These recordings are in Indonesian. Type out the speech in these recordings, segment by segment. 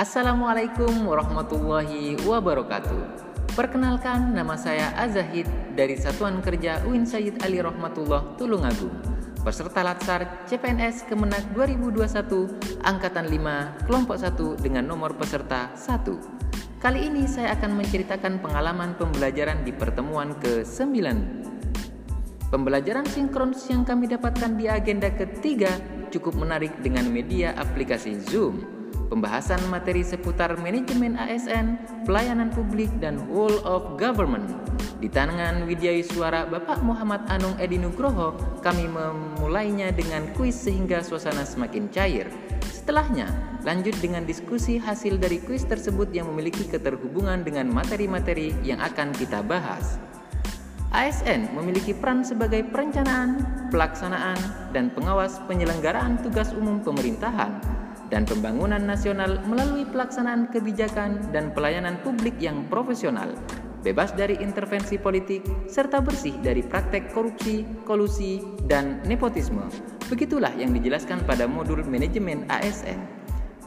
Assalamualaikum warahmatullahi wabarakatuh. Perkenalkan nama saya Azahid dari Satuan Kerja UIN Sayyid Ali Rahmatullah Tulungagung. Peserta Latsar CPNS Kemenak 2021 Angkatan 5 Kelompok 1 dengan nomor peserta 1. Kali ini saya akan menceritakan pengalaman pembelajaran di pertemuan ke-9 Pembelajaran sinkron yang kami dapatkan di agenda ketiga cukup menarik dengan media aplikasi Zoom pembahasan materi seputar manajemen ASN, pelayanan publik, dan whole of government. Di tangan Widya Suara Bapak Muhammad Anung Edi Nugroho, kami memulainya dengan kuis sehingga suasana semakin cair. Setelahnya, lanjut dengan diskusi hasil dari kuis tersebut yang memiliki keterhubungan dengan materi-materi yang akan kita bahas. ASN memiliki peran sebagai perencanaan, pelaksanaan, dan pengawas penyelenggaraan tugas umum pemerintahan dan pembangunan nasional melalui pelaksanaan kebijakan dan pelayanan publik yang profesional, bebas dari intervensi politik, serta bersih dari praktek korupsi, kolusi, dan nepotisme. Begitulah yang dijelaskan pada modul manajemen ASN.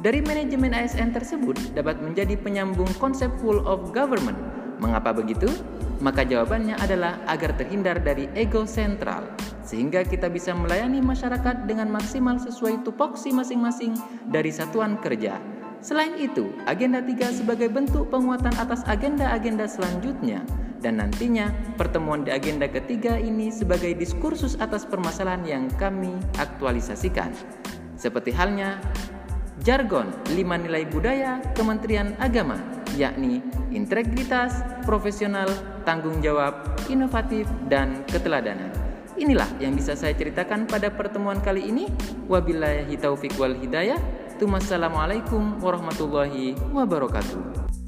Dari manajemen ASN tersebut dapat menjadi penyambung konsep full of government. Mengapa begitu? Maka jawabannya adalah agar terhindar dari ego sentral sehingga kita bisa melayani masyarakat dengan maksimal sesuai tupoksi masing-masing dari satuan kerja. Selain itu, agenda 3 sebagai bentuk penguatan atas agenda-agenda selanjutnya dan nantinya pertemuan di agenda ketiga ini sebagai diskursus atas permasalahan yang kami aktualisasikan. Seperti halnya jargon lima nilai budaya Kementerian Agama, yakni integritas, profesional, tanggung jawab, inovatif, dan keteladanan. Inilah yang bisa saya ceritakan pada pertemuan kali ini. Wabillahi taufiq wal hidayah. Tumassalamualaikum warahmatullahi wabarakatuh.